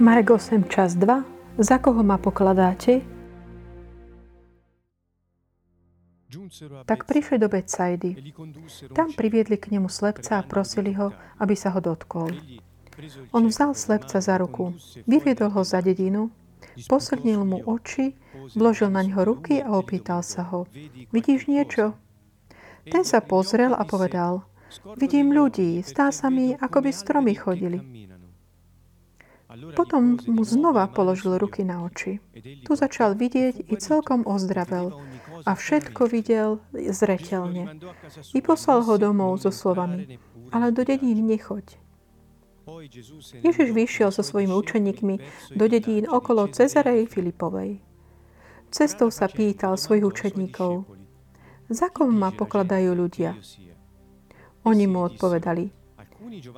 Marek 8, čas 2. Za koho ma pokladáte? Tak prišli do Betsaidy. Tam priviedli k nemu slepca a prosili ho, aby sa ho dotkol. On vzal slepca za ruku, vyviedol ho za dedinu, posilnil mu oči, vložil na ňo ruky a opýtal sa ho. Vidíš niečo? Ten sa pozrel a povedal, vidím ľudí, stá sa mi, ako by stromy chodili. Potom mu znova položil ruky na oči. Tu začal vidieť i celkom ozdravel a všetko videl zretelne. I poslal ho domov so slovami, ale do dedín nechoď. Ježiš vyšiel so svojimi učeníkmi do dedín okolo Cezarej Filipovej. Cestou sa pýtal svojich učeníkov, za kom ma pokladajú ľudia? Oni mu odpovedali,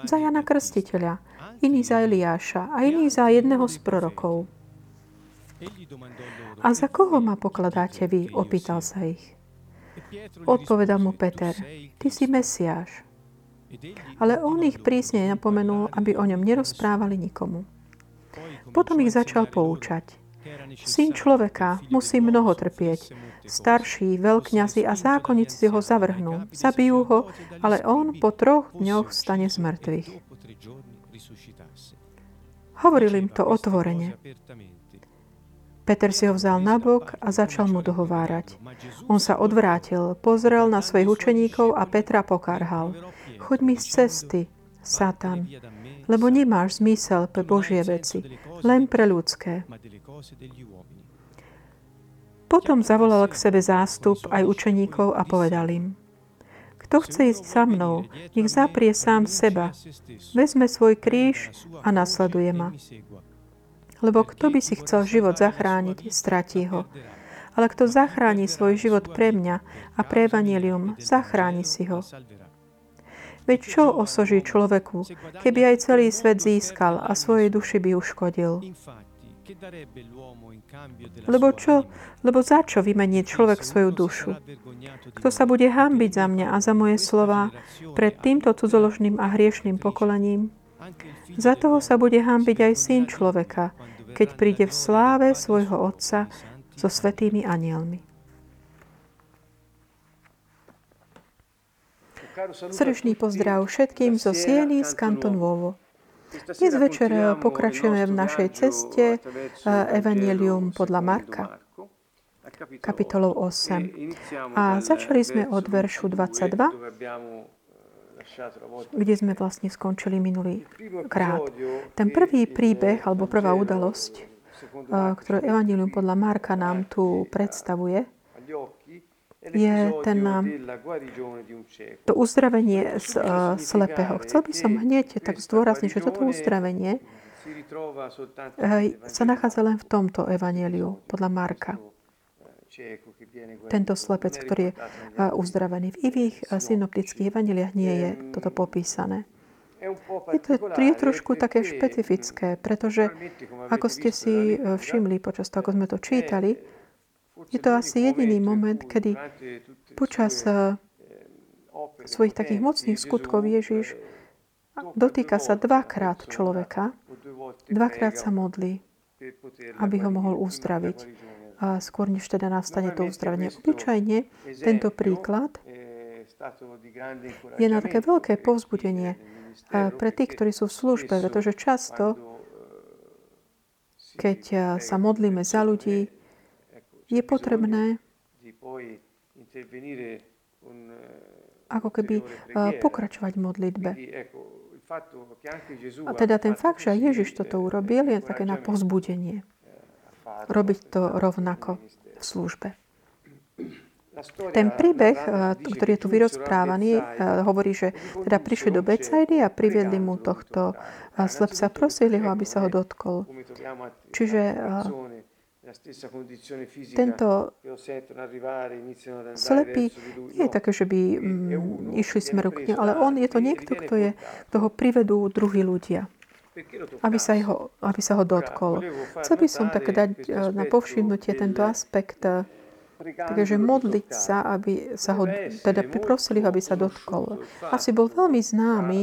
za Jana Krstiteľa, iný za Eliáša a iný za jedného z prorokov. A za koho ma pokladáte vy? Opýtal sa ich. Odpovedal mu Peter, ty si Mesiáš. Ale on ich prísne napomenul, aby o ňom nerozprávali nikomu. Potom ich začal poučať. Syn človeka musí mnoho trpieť. Starší, veľkňazi a zákonníci ho zavrhnú. Zabijú ho, ale on po troch dňoch stane z mŕtvych. Hovoril im to otvorene. Peter si ho vzal na bok a začal mu dohovárať. On sa odvrátil, pozrel na svojich učeníkov a Petra pokarhal. Choď mi z cesty, Satan, lebo nemáš zmysel pre Božie veci, len pre ľudské. Potom zavolal k sebe zástup aj učeníkov a povedal im, kto chce ísť za mnou, nech zaprie sám seba, vezme svoj kríž a nasleduje ma. Lebo kto by si chcel život zachrániť, stratí ho. Ale kto zachráni svoj život pre mňa a pre evanelium, zachráni si ho. Veď čo osoží človeku, keby aj celý svet získal a svojej duši by uškodil? Lebo čo? Lebo za čo vymenie človek svoju dušu? Kto sa bude hambiť za mňa a za moje slova pred týmto cudzoložným a hriešným pokolením? Za toho sa bude hambiť aj syn človeka, keď príde v sláve svojho Otca so svetými anielmi. Srdečný pozdrav všetkým zo Sieny z Kanton Vovo. Dnes večer pokračujeme v našej ceste eh, Evangelium podľa Marka, kapitolou 8. A začali sme od veršu 22, kde sme vlastne skončili minulý krát. Ten prvý príbeh, alebo prvá udalosť, eh, ktorú Evangelium podľa Marka nám tu predstavuje, je ten, to uzdravenie z uh, slepého. Chcel by som hneď tak zdôrazniť, že toto uzdravenie sa nachádza len v tomto evaneliu podľa Marka. Tento slepec, ktorý je uzdravený. V iných synoptických evaneliách nie je toto popísané. Je to je trošku také špecifické, pretože ako ste si všimli počas toho, ako sme to čítali, je to asi jediný moment, kedy počas eh, svojich takých mocných skutkov Ježiš dotýka sa dvakrát človeka, dvakrát sa modlí, aby ho mohol uzdraviť. A skôr než teda nastane to uzdravenie. Obyčajne tento príklad je na také veľké povzbudenie eh, pre tých, ktorí sú v službe, pretože často, keď eh, sa modlíme za ľudí, je potrebné ako keby pokračovať v modlitbe. A teda ten fakt, že Ježiš toto urobil, je také na pozbudenie. Robiť to rovnako v službe. Ten príbeh, ktorý je tu vyrozprávaný, hovorí, že teda prišli do Becajdy a priviedli mu tohto slepca, prosili ho, aby sa ho dotkol. Čiže tento slepý nie je také, že by mm, išli smeru k nemu, ale on je to niekto, kto, je, kto ho privedú druhí ľudia. Aby sa, jeho, aby sa ho dotkol. Chcel by som také dať eh, na povšimnutie tento aspekt eh, Takže modliť sa, aby sa ho, teda prosili ho, aby sa dotkol. Asi bol veľmi známy,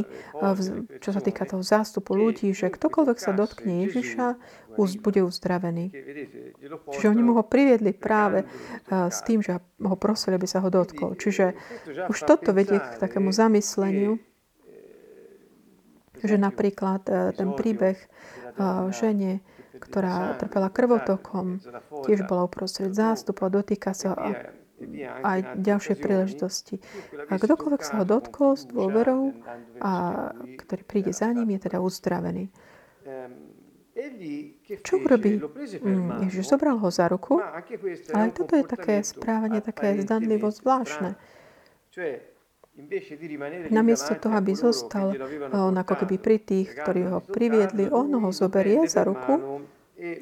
čo sa týka toho zástupu ľudí, že ktokoľvek sa dotkne Ježiša, bude uzdravený. Čiže oni mu ho priviedli práve s tým, že ho prosili, aby sa ho dotkol. Čiže už toto vedie k takému zamysleniu, že napríklad ten príbeh žene, ktorá trpela krvotokom, tiež bola uprostred zástupu a dotýka sa aj ďalšie príležitosti. A kdokoľvek sa ho dotkol s dôverou a ktorý príde za ním, je teda uzdravený. Čo urobí? Mm, Ježiš zobral ho za ruku, ale aj toto je také správanie, také zdanlivo zvláštne. Namiesto toho, aby zostal on ako keby pri tých, ktorí ho priviedli, on ho zoberie za ruku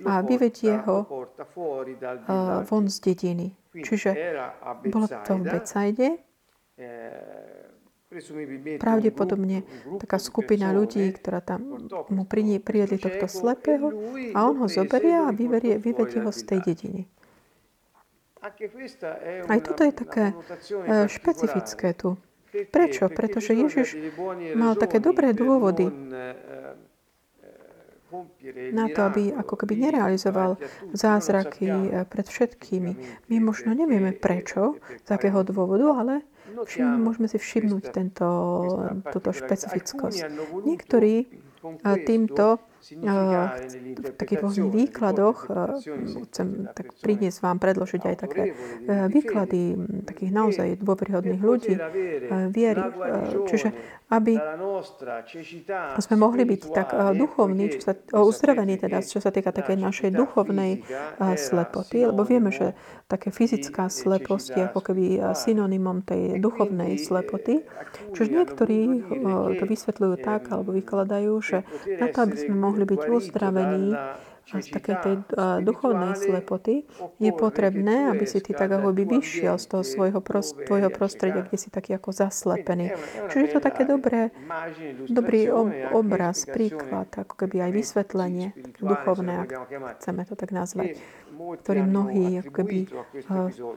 a vyvedie ho von z dediny. Čiže bolo to v Becajde, pravdepodobne taká skupina ľudí, ktorá tam mu prijedli tohto slepého a on ho zoberie a vyvedie, vyvedie ho z tej dediny. Aj toto je také špecifické tu. Prečo? Pretože Ježiš mal také dobré dôvody na to, aby ako keby nerealizoval zázraky pred všetkými. My možno nevieme prečo, z akého dôvodu, ale všim, môžeme si všimnúť tento, túto špecifickosť. Niektorí týmto v takých rôznych výkladoch chcem tak priniesť vám predložiť aj také výklady takých naozaj dôveryhodných ľudí viery. Čiže aby sme mohli byť tak duchovní, čo sa, uzdravení teda, čo sa týka takej našej duchovnej slepoty, lebo vieme, že také fyzická sleposť je ako keby synonymom tej duchovnej slepoty. Čiže niektorí to vysvetľujú tak, alebo vykladajú, že na to, aby sme mohli byť uzdravení, z takej tej uh, duchovnej slepoty, je potrebné, aby si ty tak ako by vyšiel z toho svojho prost, tvojho prostredia, kde si taký ako zaslepený. Čiže je to také dobré, dobrý ob, obraz, príklad, ako keby aj vysvetlenie duchovné, ak chceme to tak nazvať ktorý mnohí ako keby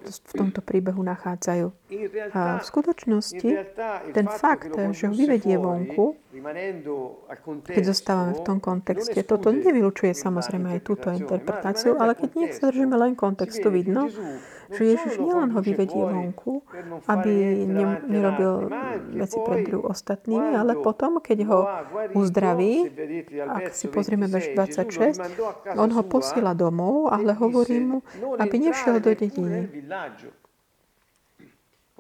v tomto príbehu nachádzajú. A v skutočnosti ten fakt, že ho vyvedie vonku, keď zostávame v tom kontexte, toto nevylučuje samozrejme aj túto interpretáciu, ale keď nech sa držíme len kontextu, vidno, že Ježiš nielen ho vyvedie vonku, aby ne, nerobil veci pred druh ostatnými, ale potom, keď ho uzdraví, ak si pozrieme verš 26, on ho posiela domov, ale hovorí mu, aby nešiel do dediny.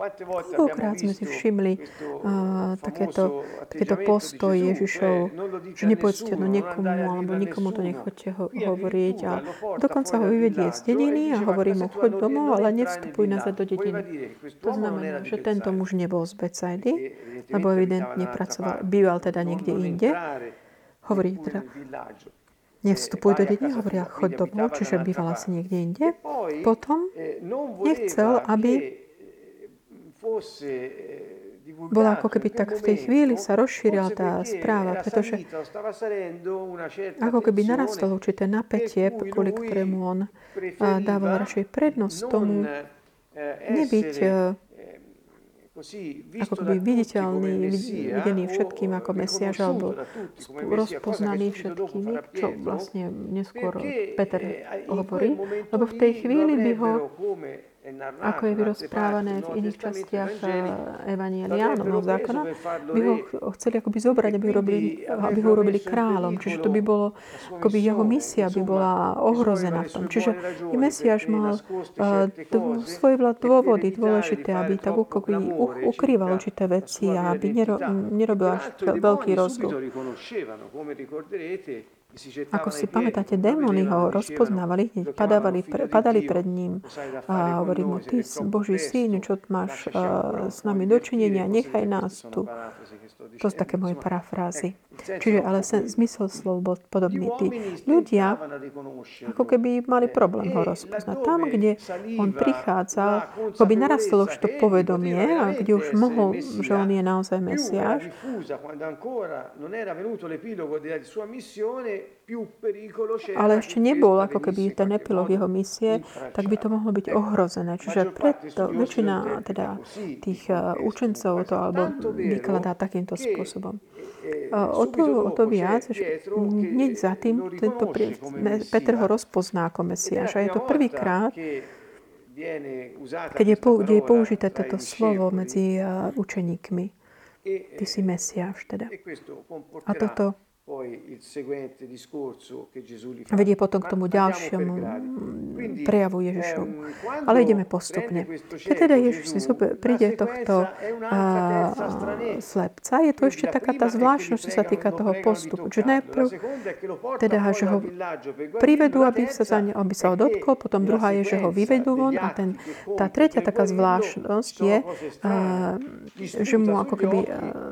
Koľkokrát sme si všimli uh, takéto, takéto postoj Ježišov, že nepovedzte to niekomu, alebo nikomu to nechoďte ho, hovoriť. A dokonca ho vyvedie z dediny a hovorí mu, choď domov, ale nevstupuj nazad do dediny. To znamená, že tento muž nebol z Becajdy, lebo evidentne pracoval, býval teda niekde inde. Hovorí teda, nevstupuj do dediny, hovoria, choď domov, čiže býval asi niekde inde. Potom nechcel, aby bola ako keby tak v tej chvíli sa rozšírila tá správa, pretože ako keby narastalo určité napätie, kvôli ktorému on dával radšej prednosť tomu nebyť ako keby viditeľný, videný všetkým ako Mesiaš, alebo rozpoznaný všetkými, čo vlastne neskôr Peter hovorí. Lebo v tej chvíli by ho ako je vyrozprávané v iných častiach eh, Evanielia, Nového zákona, by ho chceli akoby zobrať, aby robili, aby ho urobili kráľom. Čiže to by bolo, akoby jeho misia by bola ohrozená v tom. Čiže i Mesiáš mal uh, svoje dôvody dôležité, aby tak ukrýval určité veci a aby nero, nerobil až veľký rozruch. Ako si pamätáte, démony ho rozpoznávali, hneď padávali, pre, padali pred ním a hovorili mu, ty Boží syn, čo máš uh, s nami dočinenia, nechaj nás tu. To sú také moje parafrázy. Čiže ale sen, zmysel slov bol podobný. Tí ľudia ako keby mali problém ho rozpoznať. Tam, kde on prichádzal, ako by narastlo už to povedomie, a kde už mohol, že on je naozaj Mesiáš, ale ešte nebol ako keby ten epilóg jeho misie, tak by to mohlo byť ohrozené. Čiže preto väčšina teda tých učencov to alebo vykladá takýmto spôsobom. O to, o to viac, že hneď za tým tento, Peter ho rozpozná ako Mesiáša. Je to prvýkrát, keď je, kde je použité toto slovo medzi učeníkmi. Ty si Mesiáš teda. A toto Vedie potom k tomu ďalšiemu prejavu Ježišovu. Ehm, Ale ideme postupne. Keď teda Ježiš si príde tohto uh, slepca, je to ešte taká tá zvláštnosť, čo sa týka toho postupu. Že najprv, teda, že ho privedú, aby sa, za ne, aby sa ho dotkol, potom druhá je, že ho vyvedú von a ten, tá tretia taká zvláštnosť je, uh, že mu ako keby uh,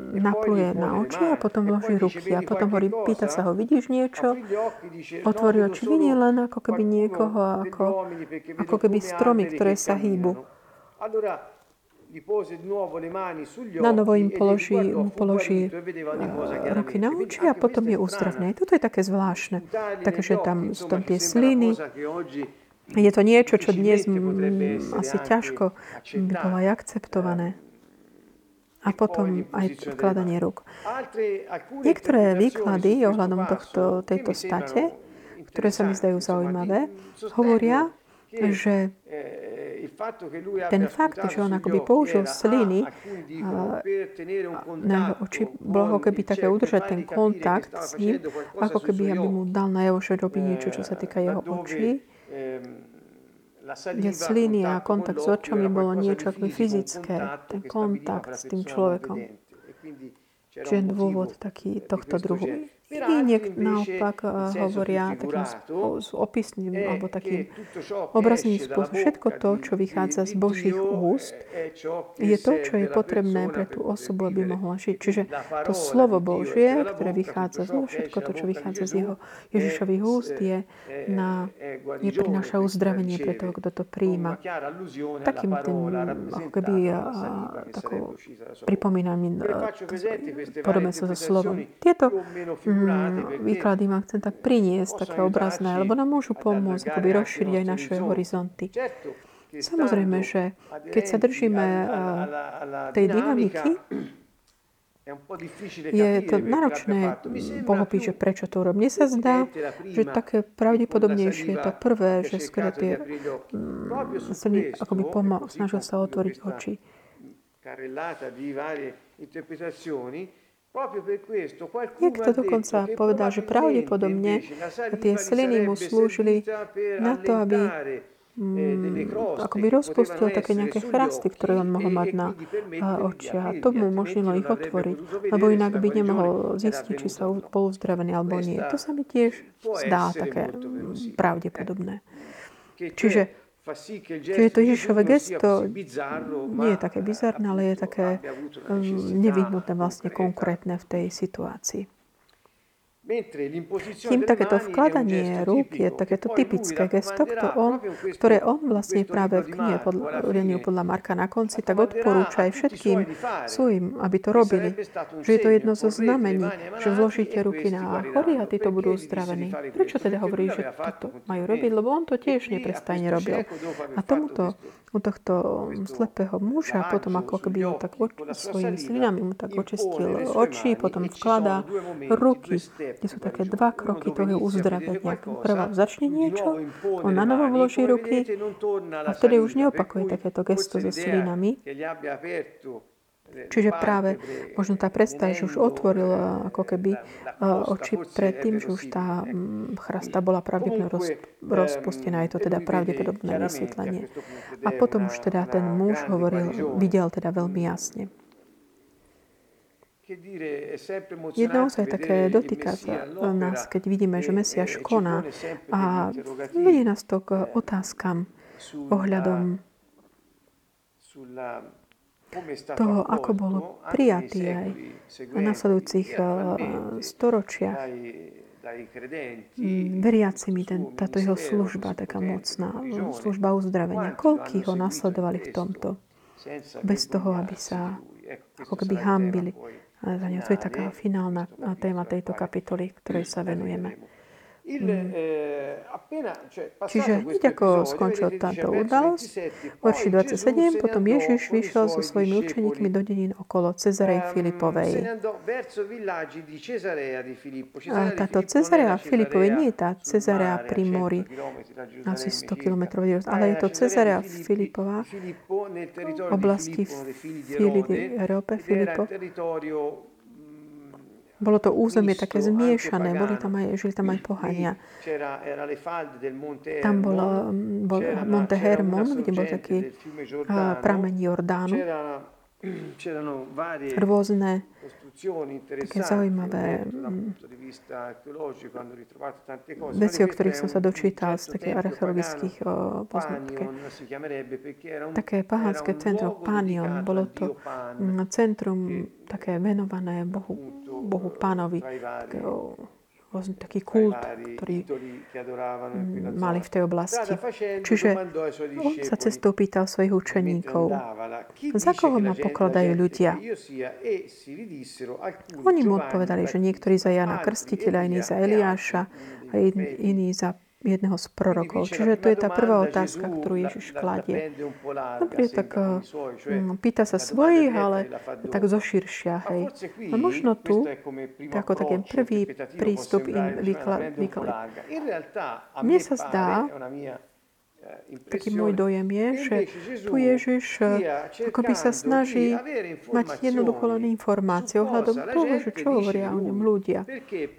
napluje na oči a potom vloží ruky a potom hovorí, pýta sa ho, vidíš niečo? Otvorí oči, vidí len ako keby niekoho, ako, ako keby stromy, ktoré sa hýbu. Na novo im položí, položí ruky na oči a potom je uzdravný. Toto je také zvláštne. Takže tam sú tam tie sliny. Je to niečo, čo dnes asi ťažko by bolo aj akceptované a potom aj vkladanie rúk. Niektoré výklady ohľadom tohto, tejto state, ktoré sa mi zdajú zaujímavé, hovoria, že ten fakt, že on akoby použil sliny na oči, bolo ako keby také udržať ten kontakt s ním, ako keby aby mu dal na jeho, že robí niečo, čo sa týka jeho očí sliny a kontakt s očami bolo niečo ako fyzické, ten kontakt s tým človekom. Čiže dôvod taký tohto druhu. Iní naopak eh, hovoria takým opisným alebo takým obrazným spôsobom. Všetko to, čo vychádza z Božích úst, je to, čo je potrebné pre tú osobu, aby mohla žiť. Čiže to slovo Božie, ktoré vychádza z všetko to, čo vychádza z jeho Ježišových úst, je na, je prináša uzdravenie pre toho, kto to príjima. Takým tým, ako keby takou pripomínaním podobne so slovom. Tieto výklady ma chcem tak priniesť, také obrazné, lebo nám môžu pomôcť akoby rozšíriť aj naše horizonty. Samozrejme, že keď sa držíme tej dynamiky, je to náročné pochopiť, že prečo to urobí. Mne sa zdá, že také pravdepodobnejšie je to prvé, že skôr tie mm, akoby pomo- snažil sa otvoriť oči. Niekto dokonca povedal, že pravdepodobne tie sliny mu slúžili na to, aby mm, akoby rozpustil také nejaké chrasty, ktoré on mohol mať na očiach. A to mu umožnilo ich otvoriť, lebo inak by nemohol zistiť, či sa bol uzdravený alebo nie. To sa mi tiež zdá také pravdepodobné. Čiže Čiže to Ježišové gesto nie je také bizarné, ale je také um, nevyhnutné vlastne konkrétne v tej situácii. Kým takéto vkladanie rúk je takéto typické gesto, on, ktoré on vlastne práve v knihe podľa, podľa Marka na konci, tak odporúča aj všetkým svojim, aby to robili. Že je to jedno zo znamení, že vložíte ruky na chory a títo budú uzdravení. Prečo teda hovorí, že toto majú robiť? Lebo on to tiež neprestajne robil. A tomuto u tohto slepého muža, potom ako keby ho tak oči, svojimi slinami mu tak očistil oči, potom vkladá ruky, kde sú také dva kroky toho uzdravenia. Prvá začne niečo, on na novo vloží ruky a vtedy už neopakuje takéto gesto so slinami, Čiže práve možno tá predstava, že už otvoril ako keby oči pred tým, že už tá mm, chrasta bola pravdepodobne roz, rozpustená. Je to teda pravdepodobné vysvetlenie. A potom už teda ten muž hovoril, videl teda veľmi jasne. Je naozaj také dotýka nás, keď vidíme, že Mesiaš koná a vedie nás to k otázkam ohľadom toho, ako bol prijatý aj v nasledujúcich eh, storočiach mm, veriacimi ten, táto jeho služba, taká mocná, služba uzdravenia. Koľký ho nasledovali v tomto? Bez toho, aby sa ako keby hambili. To je taká finálna téma tejto kapitoly, ktorej sa venujeme. Mm. Čiže hneď ako skončil táto udalosť, verši 27, potom Ježiš vyšiel so svojimi učeníkmi do denín okolo Cezarej Filipovej. A táto Cezarea Filipovej nie je tá Cezarea pri mori, asi 100 km, ale je to Cezarea Filipová, oblasti Filipi, Európe, Filipo, bolo to územie také zmiešané, boli tam aj, žili tam aj pohania. Tam bolo, bol Monte Hermon, kde bol taký prameň Jordánu. Rôzne také zaujímavé veci, o ktorých som sa dočítal z takých archeologických poznatkov. Také pahánske centrum, Panion, bolo to centrum také venované Bohu Bohu pánovi, takého, taký kult, ktorý mali v tej oblasti. Čiže on sa cestou pýtal svojich učeníkov, za koho ma pokladajú ľudia? Oni mu odpovedali, že niektorí za Jana Krstiteľa, iní za Eliáša a iní za jedného z prorokov. Čiže to je tá prvá otázka, ktorú Ježiš kladie. Dobre, tak um, pýta sa svojich, ale tak zoširšia. Hej. A možno tu, ako taký prvý prístup im vyklad. Mne sa zdá, taký môj dojem je, že tu Ježiš ako by sa snaží mať jednoducho len informácie ohľadom toho, že čo hovoria o ňom ľudia.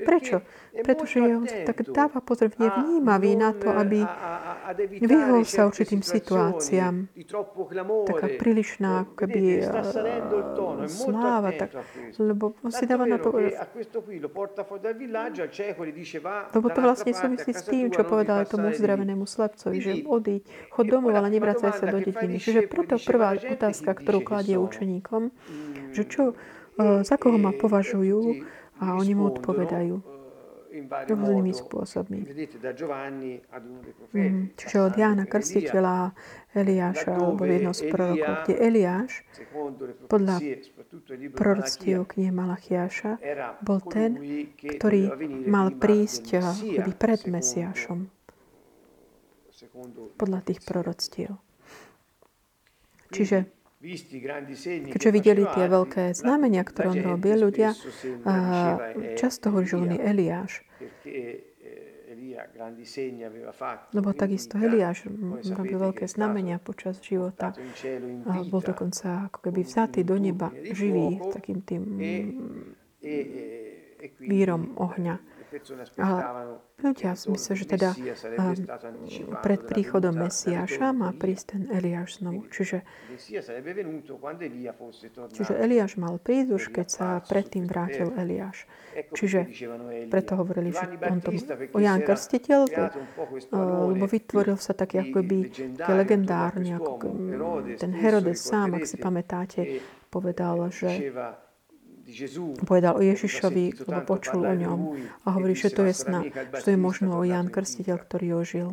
Prečo? Pretože on tak dáva pozor, je vnímavý na to, aby vyhol sa určitým situáciám. Taká prílišná, ako keby sláva, tak, lebo on si dáva na to... Lebo to vlastne súvisí s tým, čo povedal tomu uzdravenému slepcovi, že odíď, chod domov, ale nevracaj sa do dediny. Čiže preto prvá otázka, ktorú kladie učeníkom, že čo, za koho ma považujú a oni mu odpovedajú. rôznymi spôsobmi. Mm, čiže od Jána Krstiteľa, Eliáša, alebo jedno z prorokov, kde Eliáš, podľa proroctiev knihe Malachiáša, bol ten, ktorý mal prísť pred Mesiášom podľa tých proroctiev. Čiže keďže videli tie veľké znamenia, ktoré on robil, ľudia často hovorí, že on je Eliáš. Lebo takisto Eliáš robil veľké znamenia počas života. A bol dokonca ako keby vzatý do neba živý takým tým vírom ohňa. A ľudia si myslia, že teda pred príchodom Mesiáša má prísť ten Eliáš znovu. Čiže, čiže Eliáš mal prísť už, keď sa predtým vrátil Eliáš. Čiže preto hovorili, že on to... Ján Krstiteľ, lebo vytvoril sa tak ako by také legendárne, ako ten Herodes sám, ak si pamätáte, povedal, že povedal o Ježišovi, lebo počul o ňom a hovorí, že to je sna, že to je možno o Jan Krstiteľ, ktorý ožil.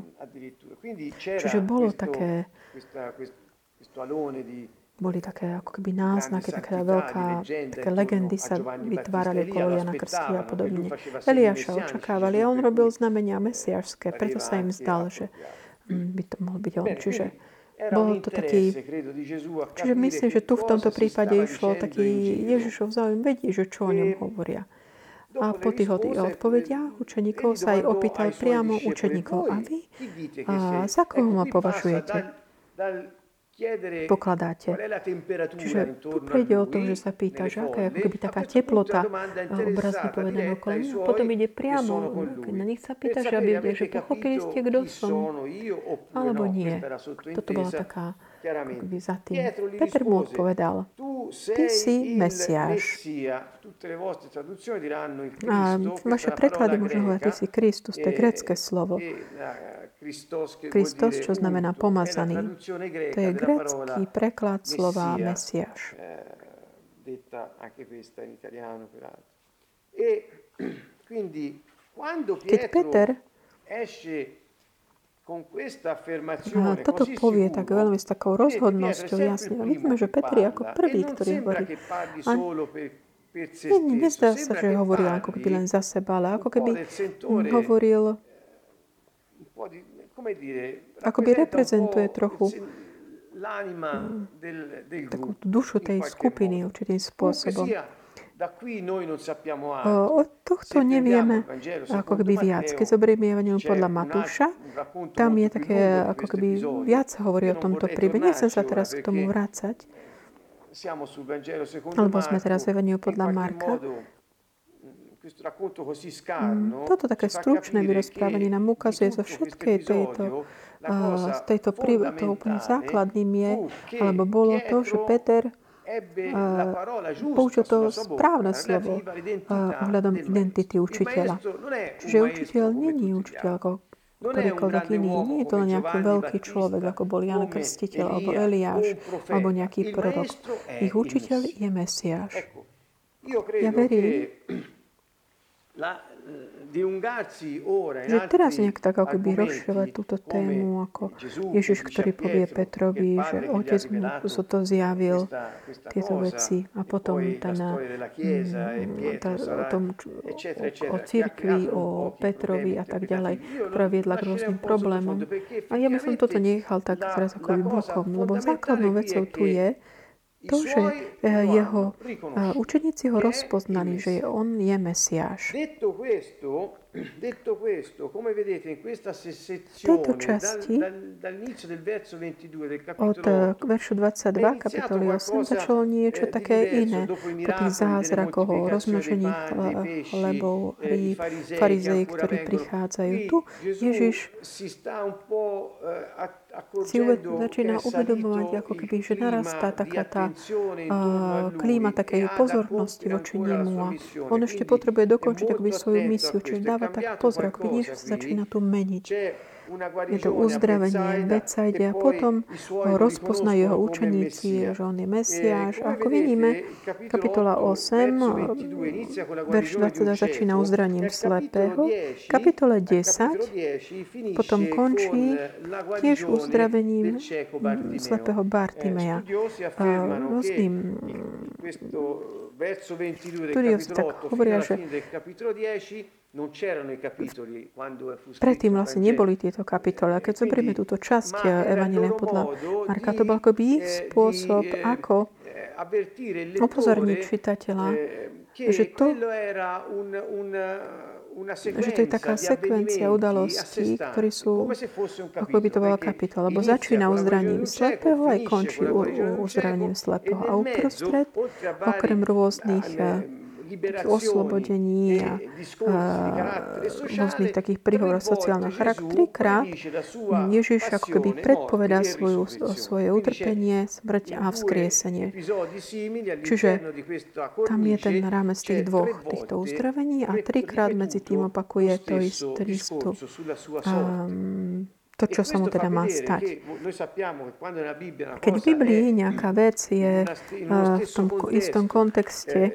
Čiže bolo také, boli také ako keby náznaky, taká veľká, také legendy sa vytvárali okolo Jana Krstiteľa a podobne. Eliáša očakávali a on robil znamenia mesiašské, preto sa im zdal, že mm, by to mohol byť on. Čiže bol to taký... Čiže myslím, že tu v tomto prípade išlo taký Ježišov záujem vedieť, že čo o ňom hovoria. A po tých odpovediach učeníkov sa aj opýtal priamo učeníkov, a vy? A za koho ma považujete? Pokladáte. Čiže tu prejde o to, že sa pýta, že aká je ako keby taká teplota obrazne povedané okolo mňa. Potom ide priamo, na nich sa pýta, že aby že pochopili ste, kto som, alebo nie. Toto bola taká akoby za tým. Peter mu odpovedal, ty si Mesiáš. A vaše preklady môžu hovoriť, ty si Kristus, to je grecké slovo. Kristos, čo znamená pomazaný. To je grecký preklad slova Mesiáš. Keď Peter toto povie tak veľmi s takou rozhodnosťou, jasne. A vidíme, že Petr je ako prvý, ktorý hovorí. A nie, nezdá sa, že hovoril ako keby len za seba, ale ako keby hovoril akoby reprezentuje trochu mm, takú dušu tej skupiny určitým spôsobom. Od tohto nevieme ako keby viac. Keď zoberieme Evangelium podľa Matúša, tam je také, ako keby viac hovorí o tomto príbehu. Nechcem sa teraz k tomu vrácať. Alebo sme teraz v Evangeliu podľa Marka. Mm, toto také stručné vyrozprávanie nám ukazuje zo všetkej tejto, uh, z tejto príbehu, to úplne základným je, alebo bolo to, že Peter použil to správne slovo ohľadom identity učiteľa. Čiže učiteľ není učiteľ ako ktorýkoľvek iný. Nie je to len nejaký veľký človek, ako bol Jan Krstiteľ, alebo Eliáš, alebo nejaký prorok. Ich učiteľ je Mesiáš. Ja verím, že teraz nejak tak ako by rozširovať túto tému, ako Ježiš, ktorý povie Petrovi, že otec mu to zjavil, tieto veci. A potom tá na, tá, o tom, o cirkvi, o Petrovi a tak ďalej, ktorá viedla k rôznym problémom. A ja by som toto nechal tak teraz ako bokom, lebo základnou vecou tu je, to, že eh, jeho eh, učeníci ho rozpoznali, že on je Mesiáš. Questa sezione, časti, od veršu 22 kapitoly 8 začalo niečo eh, také iné. Po tých zázrakoch rozmnožení chlebov, rýb, farizei, ktorí prichádzajú. Tu Ježiš si začína uvedomovať, ako keby, že narastá taká tá uh, klíma takej pozornosti voči nemu a on ešte potrebuje dokončiť akoby svoju misiu, čiže dáva tak pozor, ako vidíš, sa začína tu meniť je to uzdravenie Becajde a potom ho rozpoznajú jeho učeníci, že on je Mesiáš. A ako vidíme, kapitola 8, verš 22 začína uzdraním slepého. Kapitole 10 potom končí tiež uzdravením slepého Bartimeja. Rôznym Studiosi tak hovoria, že Predtým vlastne neboli tieto kapitoly. A keď zoberieme túto časť eh, Evangelia podľa Marka, to bol akoby ich spôsob, ako eh, upozorniť čitateľa, eh, že to, že to je taká sekvencia udalostí, ktoré sú, ako by to bola kapitola, lebo začína uzdraním slepého a končí uzdraním slepého. A uprostred, okrem rôznych oslobodení a, a rôznych takých príhovorov sociálneho charakteru. Trikrát Ježiš ako keby predpovedá svoju, svoje utrpenie, smrť a vzkriesenie. Čiže tam je ten rámec tých dvoch týchto uzdravení a trikrát medzi tým opakuje to isté, um, to, čo sa mu teda má stať. Keď v Biblii nejaká vec je v tom istom kontexte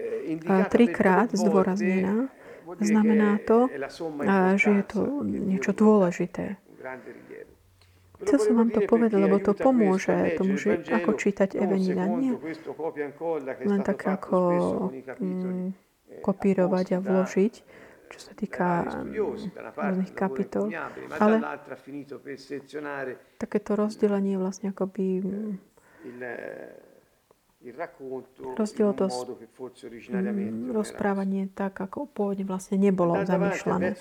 trikrát zdôraznená, znamená to, že je to niečo dôležité. Chcel som vám to povedať, lebo to pomôže tomu, že ako čítať Evangelia. Nie len tak ako mm, kopírovať a vložiť, čo sa týka rôznych kapitol. Ale takéto rozdelenie vlastne akoby rozdiel to rozprávanie tak, ako pôvodne vlastne nebolo zamýšľané.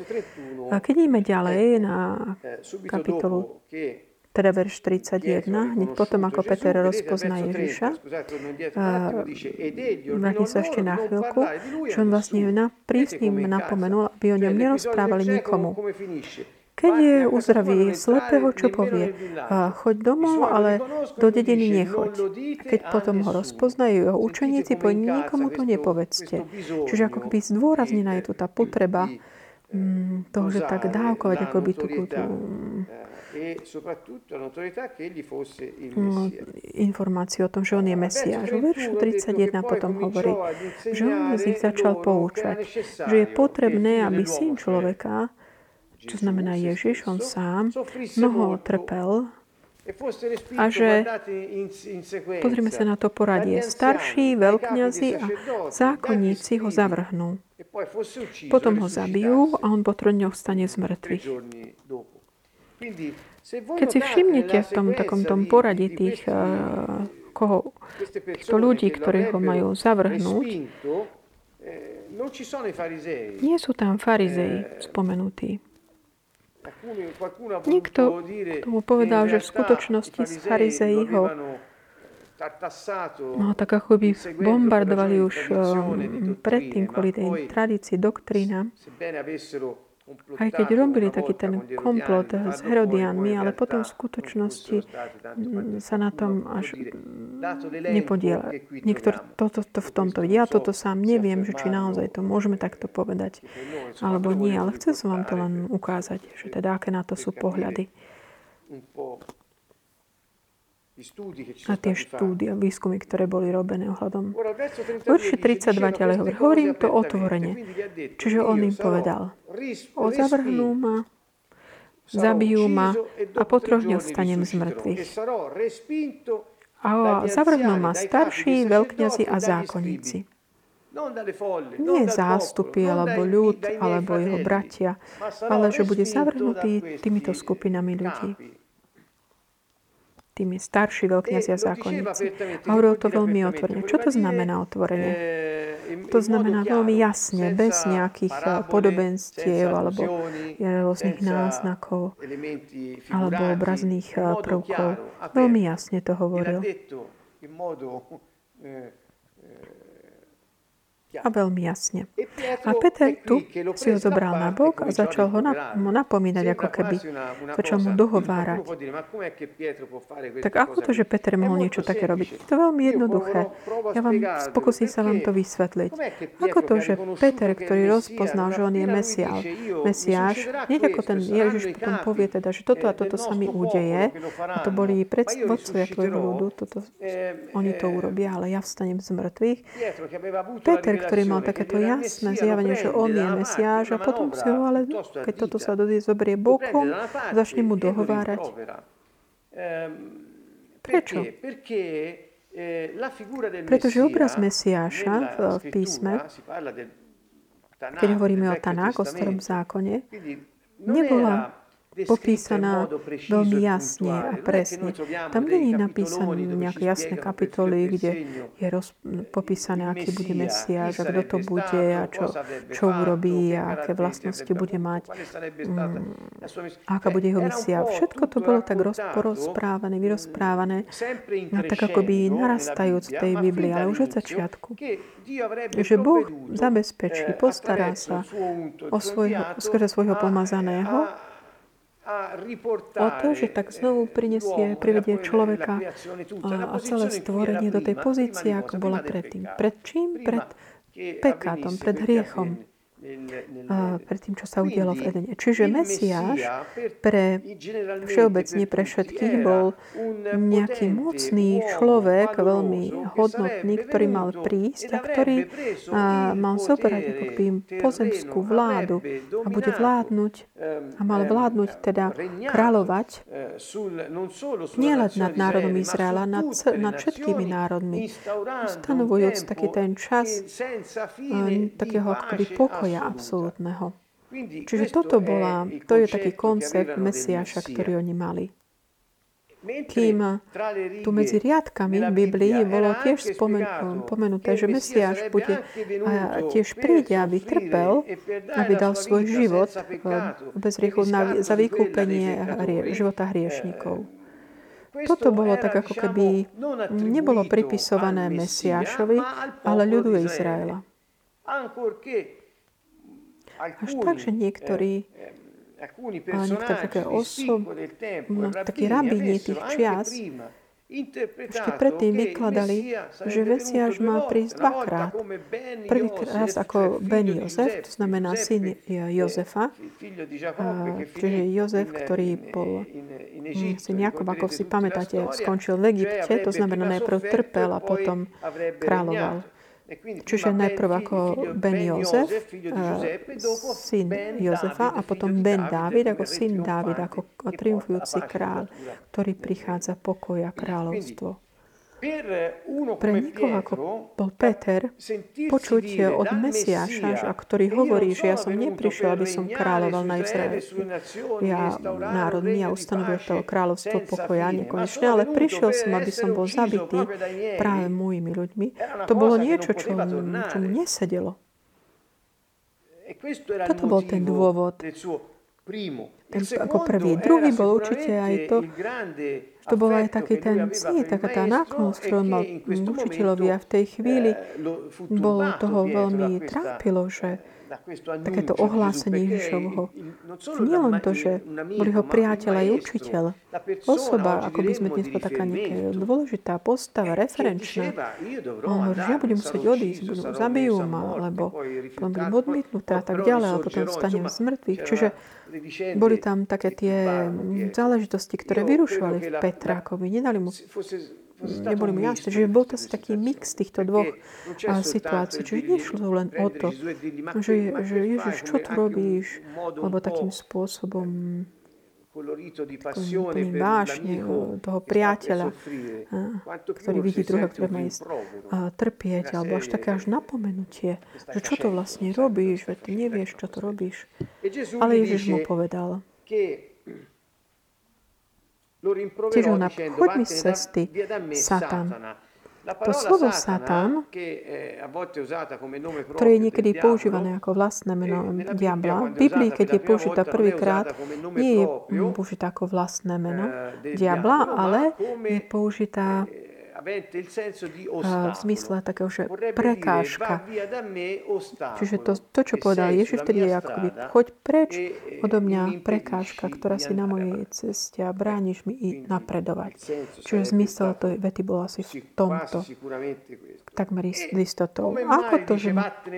A keď ideme ďalej na kapitolu teda verš 31, hneď potom, ako Peter rozpozná Ježiša, vrátim sa ešte na chvíľku, že on vlastne na, prísnym napomenul, aby o ňom nerozprávali nikomu. Keď je uzdraví slepého, čo povie? Choď domov, ale do dediny nechoď. Keď potom ho rozpoznajú jeho učeníci, povie, nikomu to nepovedzte. Čiže ako keby zdôraznená je tu tá potreba mm, toho, že tak dávkovať akoby tú, e mm, Informáciu o tom, že on je Mesiáš. V veršu 31 potom hovorí, že on z nich začal poučať, že je potrebné, aby syn človeka, čo znamená Ježiš, on sám, mnoho trpel e a že pozrime sa na to poradie. Starší, veľkňazi a zákonníci ho zavrhnú. E potom ho zabijú a on po troch stane z mŕtvych. Keď si všimnete v tom takom tom poradí tých uh, koho, týchto ľudí, ktorí ho majú zavrhnúť, nie sú tam farizei spomenutí. Niekto tomu povedal, že v skutočnosti z farizei ho No, tak ako by bombardovali už um, predtým kvôli tej tradícii, doktrínam, aj keď robili taký ten komplot s Herodianmi, ale potom v skutočnosti sa na tom až nepodiela. Niektor toto to v tomto Ja toto sám neviem, že či naozaj to môžeme takto povedať, alebo nie, ale chcel som vám to len ukázať, že teda aké na to sú pohľady a tie štúdie, výskumy, ktoré boli robené ohľadom. Verši 32 ďalej hovorí, hovorím to otvorene. Čiže on im povedal, o zavrhnú ma, zabijú ma a po troch dňoch stanem z mŕtvych. A zavrhnú ma starší, veľkňazi a zákonníci. Nie zástupy, alebo ľud, alebo jeho bratia, ale že bude zavrhnutý týmito skupinami ľudí tými starší veľkňazia e zákonníci. A hovoril to veľmi otvorene. Čo to znamená otvorene? Eh, to znamená veľmi jasne, bez nejakých eh, podobenstiev alebo rôznych náznakov alebo obrazných eh, prvkov. Veľmi jasne to hovoril a veľmi jasne. A Peter tu si ho zobral na bok a začal ho napomínať, ako keby. Začal mu dohovárať. Tak ako to, že Peter mohol niečo také robiť? To je veľmi jednoduché. Ja vám pokusím sa vám to vysvetliť. Ako to, že Peter, ktorý rozpoznal, že on je Mesiáš, Mesiáš, hneď ako ten Ježiš potom povie teda, že toto a toto sa mi udeje, a to boli predvodcovia tvojho ľudu, toto, oni to urobia, ale ja vstanem z mŕtvych. Peter, ktorý mal takéto jasné zjavenie, že on je Mesiáš a potom si ho, ale keď toto sa dodie, zobrie bokom, začne mu dohovárať. Prečo? Pretože obraz Mesiáša v písme, keď hovoríme o Tanák, o starom zákone, nebola popísaná veľmi jasne a presne. Tam nie je napísané nejaké jasné kapitoly, kde je roz, popísané, aký bude Mesiáš a kto to bude a čo, čo urobí a aké vlastnosti bude mať, mm, aká bude jeho misia. Všetko to bolo tak rozprávané, vyrozprávané, no, tak ako by narastajúc v tej Biblii, ale už od začiatku. Že Boh zabezpečí, postará sa o svojho, skrze svojho pomazaného o to, že tak znovu prinesie, privedie človeka a, a celé stvorenie do tej pozície, ako bola predtým. Pred čím? Pred pekátom, pred hriechom pred tým, čo sa udialo v Edene. Čiže Mesiáš pre všeobecne pre všetkých bol nejaký mocný človek, veľmi hodnotný, ktorý mal prísť a ktorý mal zobrať ako keby pozemskú vládu a bude vládnuť a mal vládnuť teda kráľovať nielen nad národom Izraela, nad, nad všetkými národmi, ustanovujúc taký ten čas takého akoby pokoja pokoja absolútneho. Čiže toto bola, to je taký koncept Mesiáša, ktorý oni mali. Kým tu medzi riadkami Biblii bolo tiež spomenuté, že Mesiáš bude a tiež príde, aby trpel, aby dal svoj život bez riechu za vykúpenie života hriešnikov. Toto bolo tak, ako keby nebolo pripisované Mesiášovi, ale ľudu Izraela. Až tak, že niektorí niektoré také osob, no, takí rabíni tých čias, ešte predtým vykladali, že Mesiáš má prísť dvakrát. Prvý raz ako Ben Jozef, to znamená syn Jozefa, čiže Jozef, ktorý bol syn Jakob, ako si pamätáte, skončil v Egypte, to znamená najprv trpel a potom kráľoval. Čiže najprv ako Ben Jozef, syn Jozefa a potom Ben Dávid ako syn Dávid, ako triumfujúci kráľ, ktorý prichádza pokoj a kráľovstvo. Pre nikoho, ako bol Peter, počuť od Mesiáša, ktorý hovorí, že ja som neprišiel, aby som kráľoval na Izrael. Ja národný a ustanovil to kráľovstvo pokoja nekonečné, ale prišiel som, aby som bol zabitý práve mojimi ľuďmi. To bolo niečo, čo čo mu nesedelo. Toto bol ten dôvod. Ako prvý. Druhý bol určite aj to, to bol aj taký ten cít, taká tá náklonnosť, ktorú mal učiteľovi a v tej chvíli bolo toho veľmi trápilo, že takéto ohlásenie Ježišovho. Nie len to, že bol jeho priateľ aj učiteľ, osoba, ako by sme dnes taká nejaká dôležitá postava, referenčná. On hovorí, že ja budem musieť odísť, budú, zabijú ma, lebo potom budem odmietnutá a tak ďalej, ale potom vstanem z mŕtvych. Čiže boli tam také tie záležitosti, ktoré vyrušovali v Petrákovi. Nedali mu neboli mi jasné. Čiže bol to asi taký mix týchto dvoch a, situácií. Čiže nešlo len o to, že, že Ježiš, čo tu robíš? Alebo takým spôsobom takým vášne toho priateľa, ktorý vidí druhého, ktorý má ísť trpieť, alebo až také až napomenutie, že čo to vlastne robíš, veď ty nevieš, čo to robíš. Ale Ježiš mu povedal, Tiež ho choď mi z cesty, Satan. To slovo Satan, ktoré je niekedy používané ako vlastné meno diabla, v Biblii, keď je použitá prvýkrát, nie je použitá ako vlastné meno diabla, ale je použitá v zmysle takého, že prekážka. Čiže to, to čo povedal Ježiš, vtedy je akoby, choď preč odo mňa prekážka, ktorá si na mojej ceste a brániš mi i napredovať. Čiže zmysel tej vety bol asi v tomto. takmer istotou. Ako to, že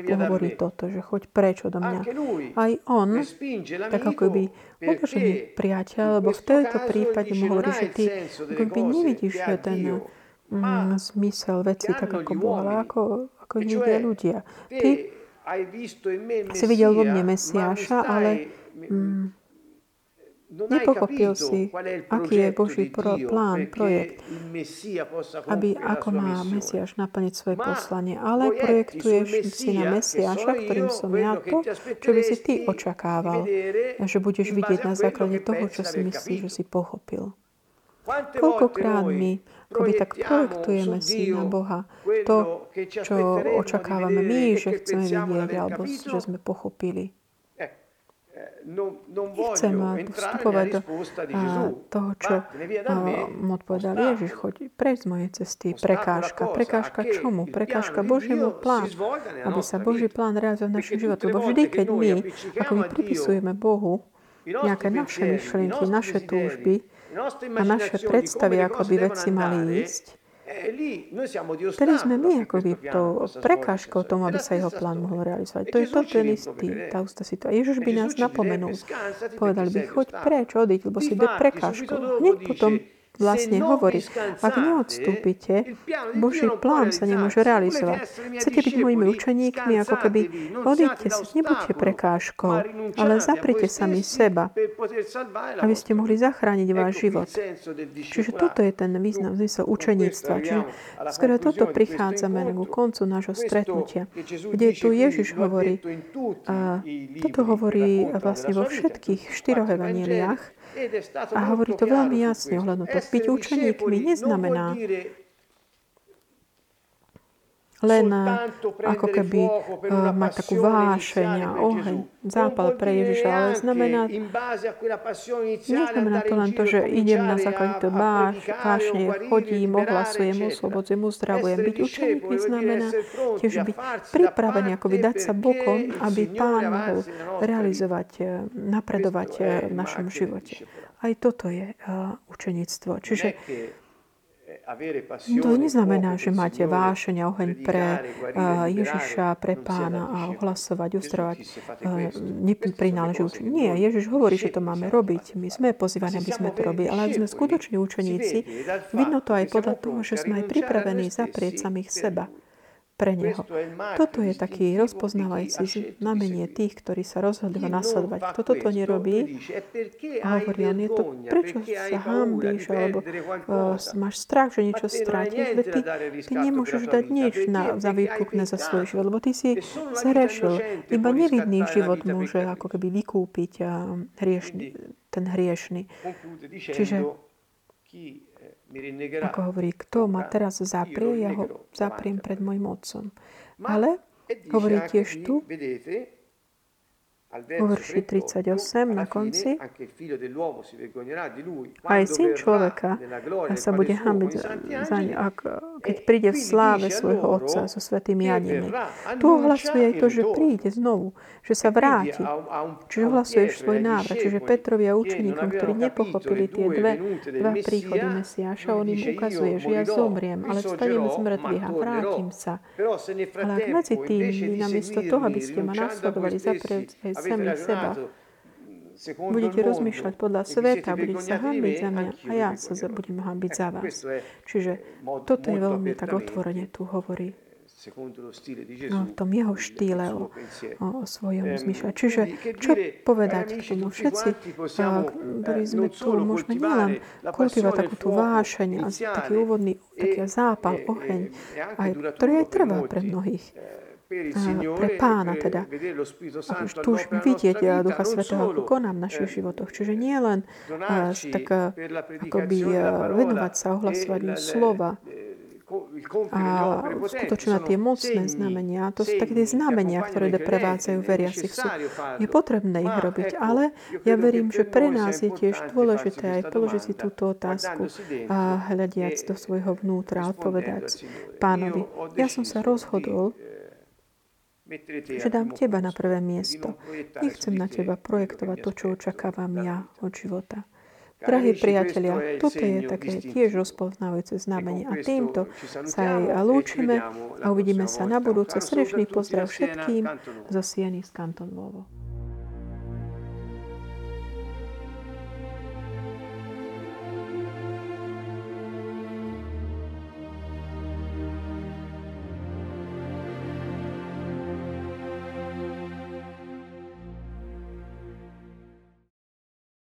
hovorí toto, že choď preč odo mňa? Aj on, tak ako by uložený priateľ, lebo v tomto prípade mu hovorí, že ty by nevidíš ten mm, zmysel veci tak, ako Boh, ale ako, ako ich vidia ľudia. Ty si videl vo mne Mesiáša, ale mm, nepochopil si, aký je Boží pro, plán, projekt, aby ako má Mesiáš naplniť svoje poslanie. Ale projektuješ si na Mesiáša, ktorým som ja to, čo by si ty očakával, že budeš vidieť na základe toho, čo si myslíš, že si pochopil. Koľkokrát my akoby tak projektujeme si na Boha to, čo očakávame my, že chceme vidieť, alebo že sme pochopili. Nechcem vstupovať do toho, čo mu odpovedal Ježiš, choď preč z mojej cesty. Prekážka. Prekážka čomu? Prekážka Božiemu plán. Aby sa Boží plán realizoval v našom živote. Lebo vždy, keď my, ako my pripisujeme Bohu nejaké naše myšlienky, naše túžby, a naše predstavy, ako by veci mali ísť, Vtedy sme my akoby to prekážkou tomu, aby sa jeho plán mohol realizovať. To je to ten istý, tá ústa situácia. Ježiš by nás napomenul. Povedali by, choď preč, odiť, lebo si do prekážkou. Hneď potom vlastne hovorí, ak neodstúpite, Boží plán sa nemôže realizovať. Chcete byť mojimi učeníkmi, ako keby odíďte sa, nebuďte prekážkou, ale zaprite sami seba, aby ste mohli zachrániť váš život. Čiže toto je ten význam, zmysel učeníctva. Čiže skoro toto prichádzame ku koncu nášho stretnutia, kde tu Ježiš hovorí, a toto hovorí vlastne vo všetkých štyroch evaníliách, a hovorí to veľmi jasne ohľadom to. Byť učeníkmi neznamená len ako keby uh, mať takú vášeň a oheň, zápal pre Ježiša, ale znamená, neznamená to len to, že idem na základe váš, vášne, chodím, ohlasujem, oslobodzujem, uzdravujem. Byť učeníkmi znamená tiež byť pripravený, ako dať sa bokom, aby Pán mohol realizovať, napredovať v našom živote. Aj toto je učenictvo. Čiže to neznamená, že máte vášeň a oheň pre Ježiša, pre pána a ohlasovať, uzdravať. Neprináleží učenie. Nie, Ježiš hovorí, že to máme robiť. My sme pozývaní, aby sme to robili. Ale ak sme skutoční učeníci, vidno to aj podľa toho, že sme aj pripravení zaprieť samých seba pre Neho. Toto je taký rozpoznávajúci znamenie tých, ktorí sa rozhodli ho nasledovať. Kto toto nerobí, a hovorí on, je to, prečo sa hambíš, alebo uh, máš strach, že niečo strátiš, veď ty, ty nemôžeš dať nič na, za výkupné za svoj život, lebo ty si zhrešil. Iba nevidný život môže ako keby vykúpiť uh, hriešný, ten hriešný. Čiže ako hovorí, kto ma teraz zaprie, ja ho zapriem pred môjm otcom. Ale hovorí tiež tu, vo verši 38 na konci, aj syn človeka sa bude hambiť za ňu, ak, keď príde v sláve svojho otca so svetými anielmi. Tu ohlasuje aj to, že príde znovu, že sa vráti. Čiže ohlasuješ svoj návrat. Čiže Petrovi a učeníkom, ktorí nepochopili tie dve, dva príchody Mesiáša, on im ukazuje, že ja zomriem, ale stanem z mŕtvych a vrátim sa. Ale ak medzi tým, namiesto toho, aby ste ma nasledovali, zaprieť samých seba. Budete rozmýšľať podľa sveta, budete sa hambiť za mňa. a ja sa budem hambiť za vás. Čiže toto je veľmi tak otvorene tu hovorí. No, v tom jeho štýle o, o svojom zmyšľaní. Čiže čo povedať k tomu? Všetci, ktorí sme tu, môžeme nielen kultivovať takú tú vášeň a taký úvodný taký zápal, oheň, aj, ktorý aj trvá pre mnohých pre pána teda. Túžim vidieť Ducha Svetého, ako koná v našich životoch. Čiže nie len tak akoby venovať sa, ohlasovať mu slova, a skutočne tie mocné znamenia, to sú také tie znamenia, ktoré prevádzajú veriacich. Sú, je potrebné ich robiť, ale ja verím, že pre nás je tiež dôležité aj položiť si túto otázku a hľadiac do svojho vnútra a odpovedať pánovi. Ja som sa rozhodol, že dám teba na prvé miesto. Nechcem na teba projektovať to, čo očakávam ja od života. Drahí priatelia, toto je také tiež rozpoznávajúce znamenie. A týmto sa aj lúčime a uvidíme sa na budúce. Srdečný pozdrav všetkým zo Sieny z Kanton Volvo.